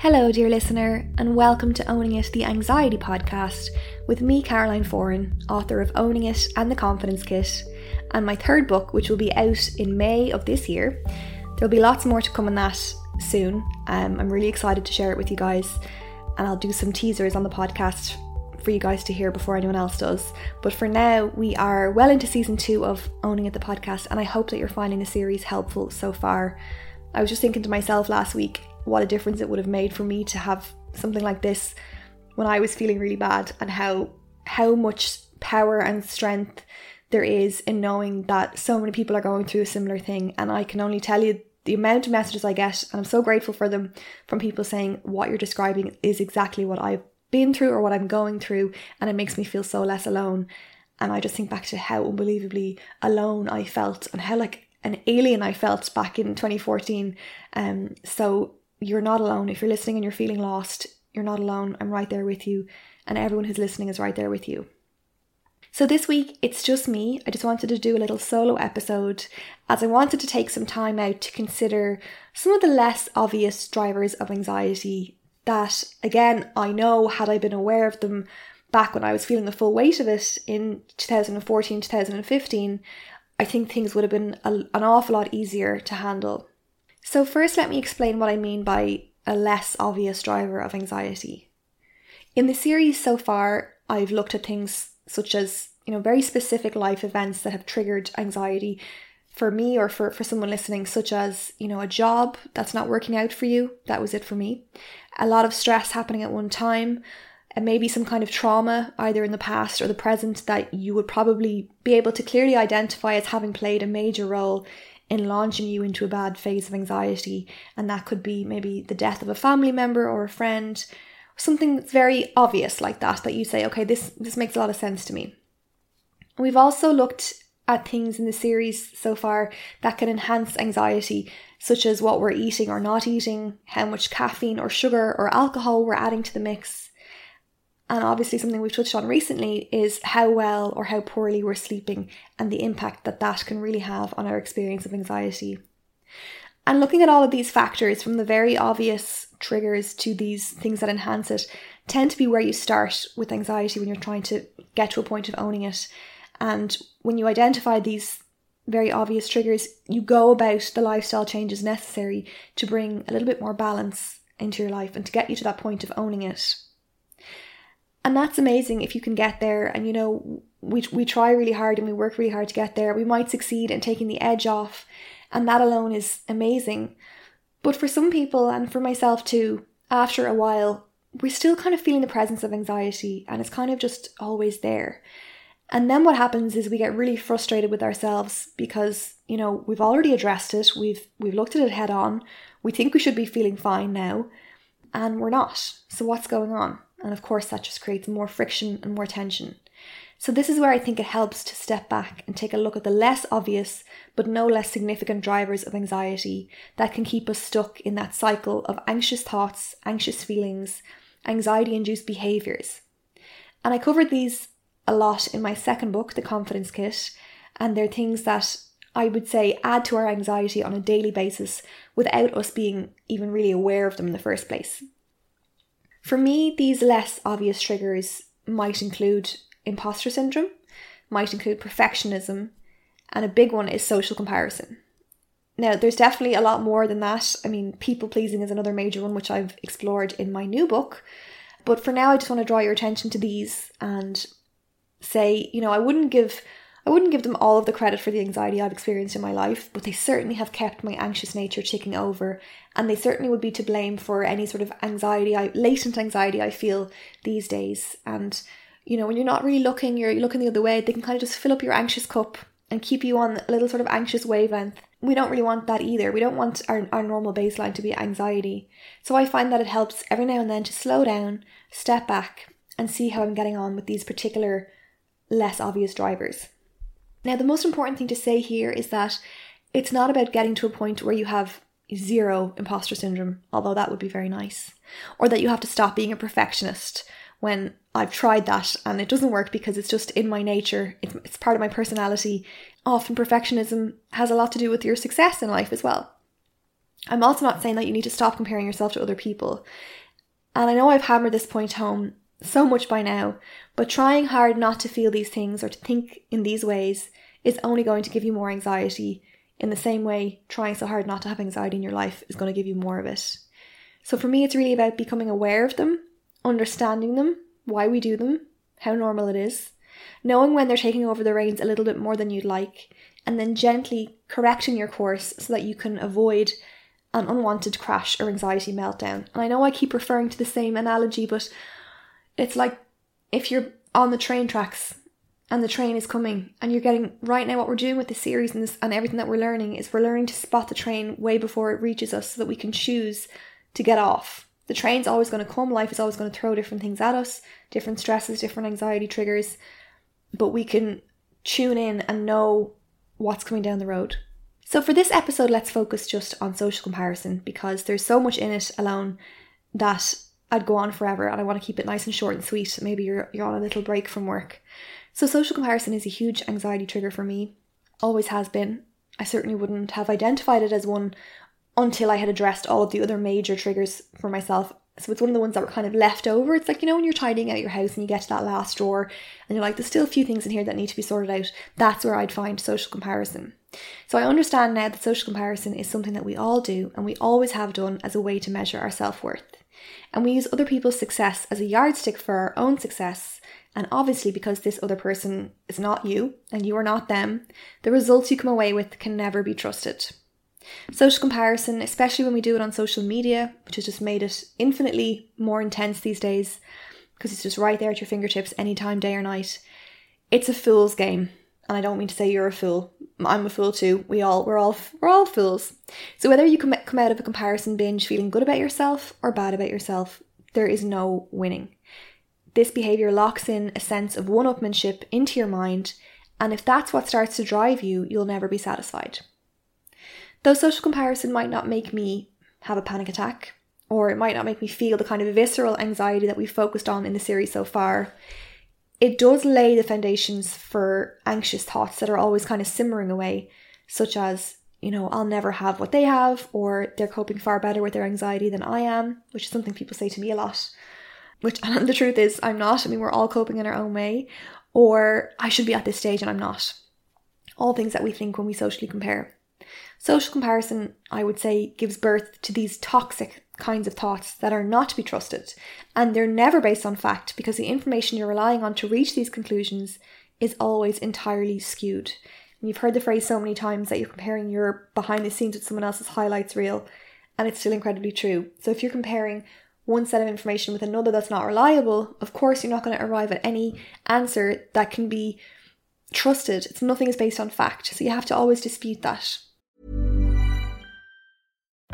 Hello, dear listener, and welcome to Owning It, the Anxiety Podcast, with me, Caroline Foran, author of Owning It and the Confidence Kit, and my third book, which will be out in May of this year. There'll be lots more to come on that soon. Um, I'm really excited to share it with you guys, and I'll do some teasers on the podcast for you guys to hear before anyone else does. But for now, we are well into season two of Owning It the podcast, and I hope that you're finding the series helpful so far. I was just thinking to myself last week what a difference it would have made for me to have something like this when I was feeling really bad and how how much power and strength there is in knowing that so many people are going through a similar thing. And I can only tell you the amount of messages I get and I'm so grateful for them from people saying what you're describing is exactly what I've been through or what I'm going through and it makes me feel so less alone. And I just think back to how unbelievably alone I felt and how like an alien I felt back in 2014 um so you're not alone. If you're listening and you're feeling lost, you're not alone. I'm right there with you, and everyone who's listening is right there with you. So, this week it's just me. I just wanted to do a little solo episode as I wanted to take some time out to consider some of the less obvious drivers of anxiety that, again, I know had I been aware of them back when I was feeling the full weight of it in 2014, 2015, I think things would have been a, an awful lot easier to handle. So, first, let me explain what I mean by a less obvious driver of anxiety. In the series so far, I've looked at things such as, you know, very specific life events that have triggered anxiety for me or for, for someone listening, such as, you know, a job that's not working out for you. That was it for me. A lot of stress happening at one time, and maybe some kind of trauma, either in the past or the present, that you would probably be able to clearly identify as having played a major role in launching you into a bad phase of anxiety. And that could be maybe the death of a family member or a friend, something that's very obvious like that, that you say, okay, this, this makes a lot of sense to me. We've also looked at things in the series so far that can enhance anxiety, such as what we're eating or not eating, how much caffeine or sugar or alcohol we're adding to the mix, and obviously, something we've touched on recently is how well or how poorly we're sleeping and the impact that that can really have on our experience of anxiety. And looking at all of these factors, from the very obvious triggers to these things that enhance it, tend to be where you start with anxiety when you're trying to get to a point of owning it. And when you identify these very obvious triggers, you go about the lifestyle changes necessary to bring a little bit more balance into your life and to get you to that point of owning it. And that's amazing if you can get there. And you know, we, we try really hard and we work really hard to get there. We might succeed in taking the edge off, and that alone is amazing. But for some people, and for myself too, after a while, we're still kind of feeling the presence of anxiety and it's kind of just always there. And then what happens is we get really frustrated with ourselves because, you know, we've already addressed it, we've we've looked at it head on, we think we should be feeling fine now, and we're not. So what's going on? And of course, that just creates more friction and more tension. So, this is where I think it helps to step back and take a look at the less obvious but no less significant drivers of anxiety that can keep us stuck in that cycle of anxious thoughts, anxious feelings, anxiety induced behaviors. And I covered these a lot in my second book, The Confidence Kit, and they're things that I would say add to our anxiety on a daily basis without us being even really aware of them in the first place. For me, these less obvious triggers might include imposter syndrome, might include perfectionism, and a big one is social comparison. Now, there's definitely a lot more than that. I mean, people pleasing is another major one, which I've explored in my new book. But for now, I just want to draw your attention to these and say, you know, I wouldn't give I wouldn't give them all of the credit for the anxiety I've experienced in my life, but they certainly have kept my anxious nature ticking over, and they certainly would be to blame for any sort of anxiety, I, latent anxiety I feel these days. And you know, when you're not really looking, you're looking the other way, they can kind of just fill up your anxious cup and keep you on a little sort of anxious wavelength. We don't really want that either. We don't want our, our normal baseline to be anxiety. So I find that it helps every now and then to slow down, step back, and see how I'm getting on with these particular less obvious drivers. Now, the most important thing to say here is that it's not about getting to a point where you have zero imposter syndrome, although that would be very nice, or that you have to stop being a perfectionist when I've tried that and it doesn't work because it's just in my nature, it's, part of my personality. Often, perfectionism has a lot to do with your success in life as well. I'm also not saying that you need to stop comparing yourself to other people. And I know I've hammered this point home so much by now, but trying hard not to feel these things or to think in these ways is only going to give you more anxiety. In the same way, trying so hard not to have anxiety in your life is going to give you more of it. So for me, it's really about becoming aware of them understanding them, why we do them, how normal it is, knowing when they're taking over the reins a little bit more than you'd like, and then gently correcting your course so that you can avoid an unwanted crash or anxiety meltdown. And I know I keep referring to the same analogy, but it's like if you're on the train tracks and the train is coming and you're getting right now what we're doing with this series and this and everything that we're learning is we're learning to spot the train way before it reaches us so that we can choose to get off the train's always going to come, life is always going to throw different things at us, different stresses, different anxiety triggers, but we can tune in and know what's coming down the road. So, for this episode, let's focus just on social comparison because there's so much in it alone that I'd go on forever and I want to keep it nice and short and sweet. Maybe you're, you're on a little break from work. So, social comparison is a huge anxiety trigger for me, always has been. I certainly wouldn't have identified it as one until I had addressed all of the other major triggers for myself. So it's one of the ones that were kind of left over. It's like, you know, when you're tidying out your house and you get to that last drawer and you're like, there's still a few things in here that need to be sorted out. That's where I'd find social comparison. So I understand now that social comparison is something that we all do and we always have done as a way to measure our self worth. And we use other people's success as a yardstick for our own success. And obviously, because this other person is not you and you are not them, the results you come away with can never be trusted. Social comparison, especially when we do it on social media, which has just made it infinitely more intense these days because it's just right there at your fingertips anytime, day or night. It's a fool's game. And I don't mean to say you're a fool. I'm a fool too. We all we're all we're all fools. So whether you come come out of a comparison binge feeling good about yourself or bad about yourself, there is no winning. This behavior locks in a sense of one-upmanship into your mind, and if that's what starts to drive you, you'll never be satisfied. Though social comparison might not make me have a panic attack, or it might not make me feel the kind of visceral anxiety that we've focused on in the series so far, it does lay the foundations for anxious thoughts that are always kind of simmering away, such as, you know, I'll never have what they have, or they're coping far better with their anxiety than I am, which is something people say to me a lot. Which, and the truth is, I'm not. I mean, we're all coping in our own way. Or I should be at this stage and I'm not. All things that we think when we socially compare. Social comparison, I would say, gives birth to these toxic kinds of thoughts that are not to be trusted, and they're never based on fact because the information you're relying on to reach these conclusions is always entirely skewed. And you've heard the phrase so many times that you're comparing your behind the scenes with someone else's highlights reel, and it's still incredibly true. So if you're comparing one set of information with another that's not reliable, of course you're not going to arrive at any answer that can be trusted. It's nothing is based on fact. So you have to always dispute that.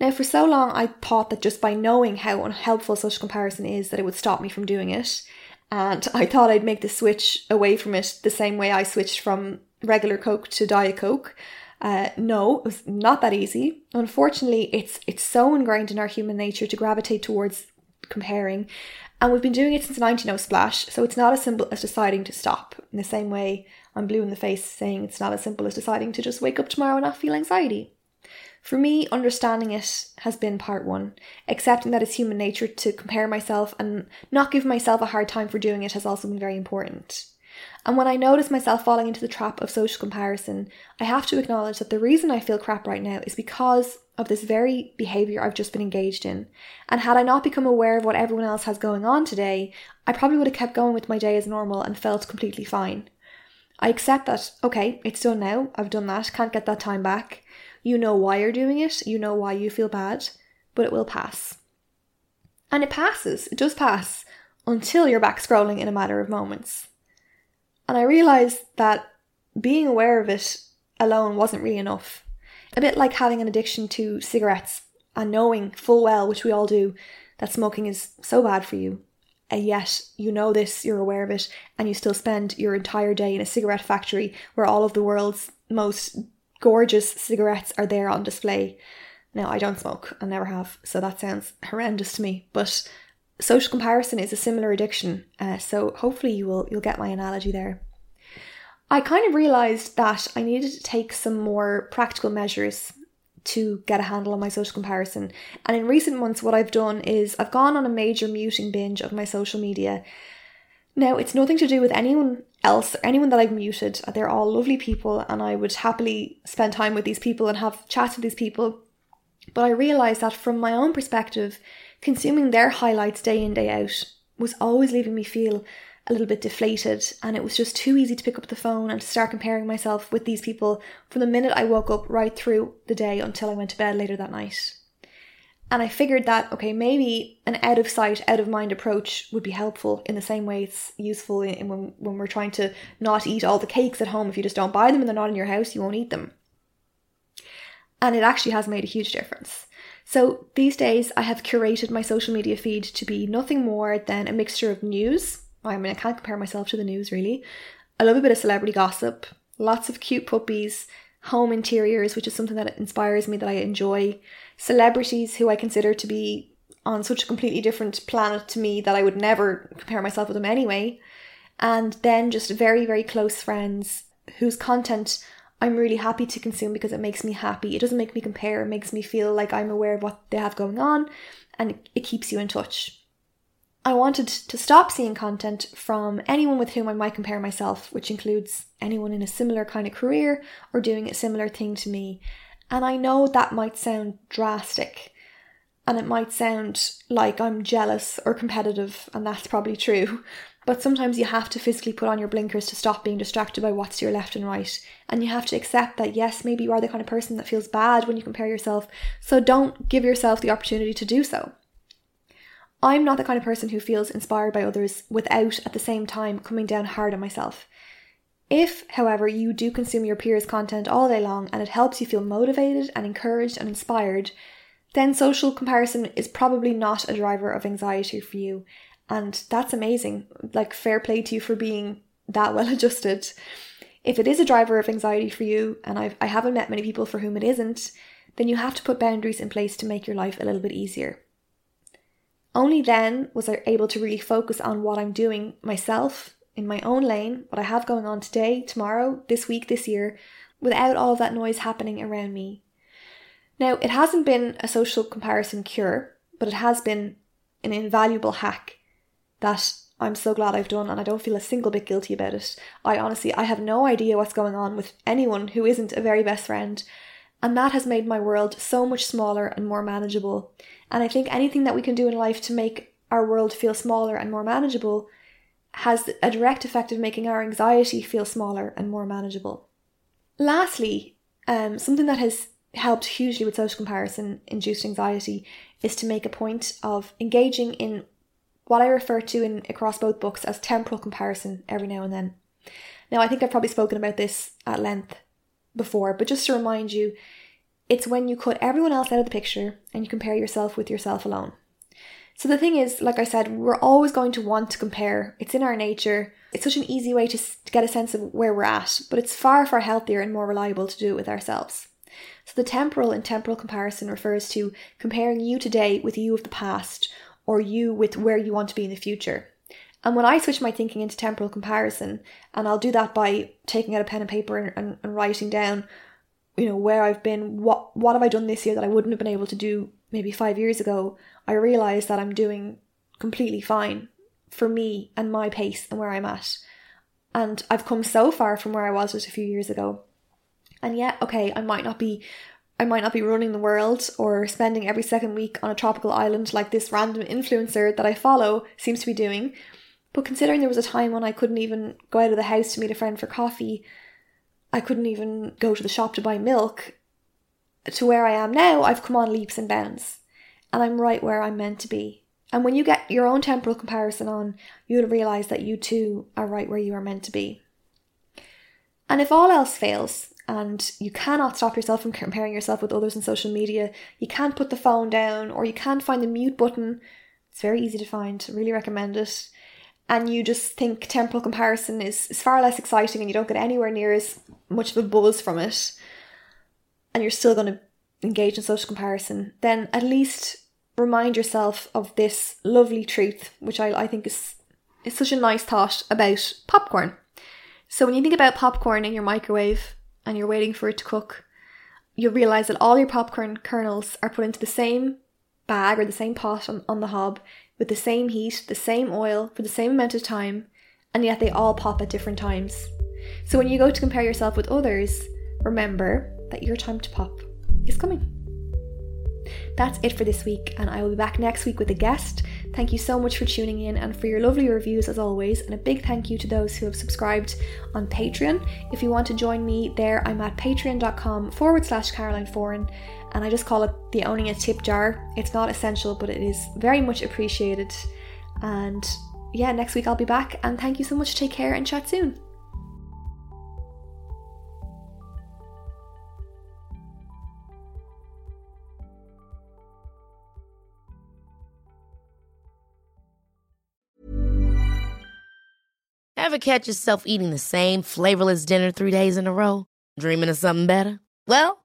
Now, for so long, I thought that just by knowing how unhelpful such comparison is, that it would stop me from doing it. And I thought I'd make the switch away from it the same way I switched from regular Coke to Diet Coke. Uh, no, it was not that easy. Unfortunately, it's it's so ingrained in our human nature to gravitate towards comparing, and we've been doing it since 19 Splash. So it's not as simple as deciding to stop. In the same way, I'm blue in the face saying it's not as simple as deciding to just wake up tomorrow and not feel anxiety. For me, understanding it has been part one. Accepting that it's human nature to compare myself and not give myself a hard time for doing it has also been very important. And when I notice myself falling into the trap of social comparison, I have to acknowledge that the reason I feel crap right now is because of this very behaviour I've just been engaged in. And had I not become aware of what everyone else has going on today, I probably would have kept going with my day as normal and felt completely fine. I accept that, okay, it's done now, I've done that, can't get that time back. You know why you're doing it, you know why you feel bad, but it will pass. And it passes, it does pass, until you're back scrolling in a matter of moments. And I realised that being aware of it alone wasn't really enough. A bit like having an addiction to cigarettes and knowing full well, which we all do, that smoking is so bad for you. And yet you know this, you're aware of it, and you still spend your entire day in a cigarette factory where all of the world's most gorgeous cigarettes are there on display. Now, I don't smoke, I never have, so that sounds horrendous to me, but social comparison is a similar addiction, uh, so hopefully you will you'll get my analogy there. I kind of realized that I needed to take some more practical measures to get a handle on my social comparison. And in recent months, what I've done is I've gone on a major muting binge of my social media. Now, it's nothing to do with anyone else anyone that I've muted. They're all lovely people, and I would happily spend time with these people and have chats with these people. But I realised that from my own perspective, consuming their highlights day in, day out was always leaving me feel a little bit deflated, and it was just too easy to pick up the phone and start comparing myself with these people from the minute I woke up right through the day until I went to bed later that night. And I figured that, okay, maybe an out of sight, out of mind approach would be helpful in the same way it's useful in when, when we're trying to not eat all the cakes at home. If you just don't buy them and they're not in your house, you won't eat them. And it actually has made a huge difference. So these days, I have curated my social media feed to be nothing more than a mixture of news. I mean, I can't compare myself to the news really. I love a bit of celebrity gossip, lots of cute puppies, home interiors, which is something that inspires me that I enjoy, celebrities who I consider to be on such a completely different planet to me that I would never compare myself with them anyway, and then just very, very close friends whose content I'm really happy to consume because it makes me happy. It doesn't make me compare, it makes me feel like I'm aware of what they have going on and it keeps you in touch. I wanted to stop seeing content from anyone with whom I might compare myself, which includes anyone in a similar kind of career or doing a similar thing to me. And I know that might sound drastic and it might sound like I'm jealous or competitive, and that's probably true. But sometimes you have to physically put on your blinkers to stop being distracted by what's to your left and right. And you have to accept that, yes, maybe you are the kind of person that feels bad when you compare yourself, so don't give yourself the opportunity to do so. I'm not the kind of person who feels inspired by others without at the same time coming down hard on myself. If, however, you do consume your peers' content all day long and it helps you feel motivated and encouraged and inspired, then social comparison is probably not a driver of anxiety for you. And that's amazing. Like, fair play to you for being that well adjusted. If it is a driver of anxiety for you, and I've, I haven't met many people for whom it isn't, then you have to put boundaries in place to make your life a little bit easier. Only then was I able to really focus on what I'm doing myself in my own lane, what I have going on today, tomorrow, this week, this year, without all of that noise happening around me. Now, it hasn't been a social comparison cure, but it has been an invaluable hack that I'm so glad I've done and I don't feel a single bit guilty about it. I honestly I have no idea what's going on with anyone who isn't a very best friend. And that has made my world so much smaller and more manageable. And I think anything that we can do in life to make our world feel smaller and more manageable has a direct effect of making our anxiety feel smaller and more manageable. Lastly, um, something that has helped hugely with social comparison induced anxiety is to make a point of engaging in what I refer to in across both books as temporal comparison every now and then. Now, I think I've probably spoken about this at length before, but just to remind you, it's when you cut everyone else out of the picture and you compare yourself with yourself alone. So the thing is, like I said, we're always going to want to compare. It's in our nature. It's such an easy way to, to get a sense of where we're at, but it's far, far healthier and more reliable to do it with ourselves. So the temporal and temporal comparison refers to comparing you today with you of the past or you with where you want to be in the future. And when I switch my thinking into temporal comparison, and I'll do that by taking out a pen and paper and, and, and writing down, you know, where I've been, what what have I done this year that I wouldn't have been able to do maybe five years ago, I realize that I'm doing completely fine for me and my pace and where I'm at. And I've come so far from where I was just a few years ago. And yet, okay, I might not be I might not be running the world or spending every second week on a tropical island like this random influencer that I follow seems to be doing. But considering there was a time when I couldn't even go out of the house to meet a friend for coffee, I couldn't even go to the shop to buy milk, to where I am now, I've come on leaps and bounds. And I'm right where I'm meant to be. And when you get your own temporal comparison on, you'll realise that you too are right where you are meant to be. And if all else fails, and you cannot stop yourself from comparing yourself with others on social media, you can't put the phone down or you can't find the mute button, it's very easy to find, really recommend it. And you just think temporal comparison is, is far less exciting and you don't get anywhere near as much of a buzz from it, and you're still going to engage in social comparison, then at least remind yourself of this lovely truth, which I, I think is, is such a nice thought about popcorn. So when you think about popcorn in your microwave and you're waiting for it to cook, you'll realize that all your popcorn kernels are put into the same bag or the same pot on, on the hob with the same heat, the same oil for the same amount of time, and yet they all pop at different times. So when you go to compare yourself with others, remember that your time to pop is coming. That's it for this week, and I will be back next week with a guest. Thank you so much for tuning in and for your lovely reviews as always, and a big thank you to those who have subscribed on Patreon. If you want to join me there, I'm at patreon.com forward slash Caroline Foran, and I just call it the Owning It Tip Jar. It's not essential, but it is very much appreciated. And yeah, next week I'll be back, and thank you so much. Take care and chat soon. Ever catch yourself eating the same flavorless dinner three days in a row? Dreaming of something better? Well,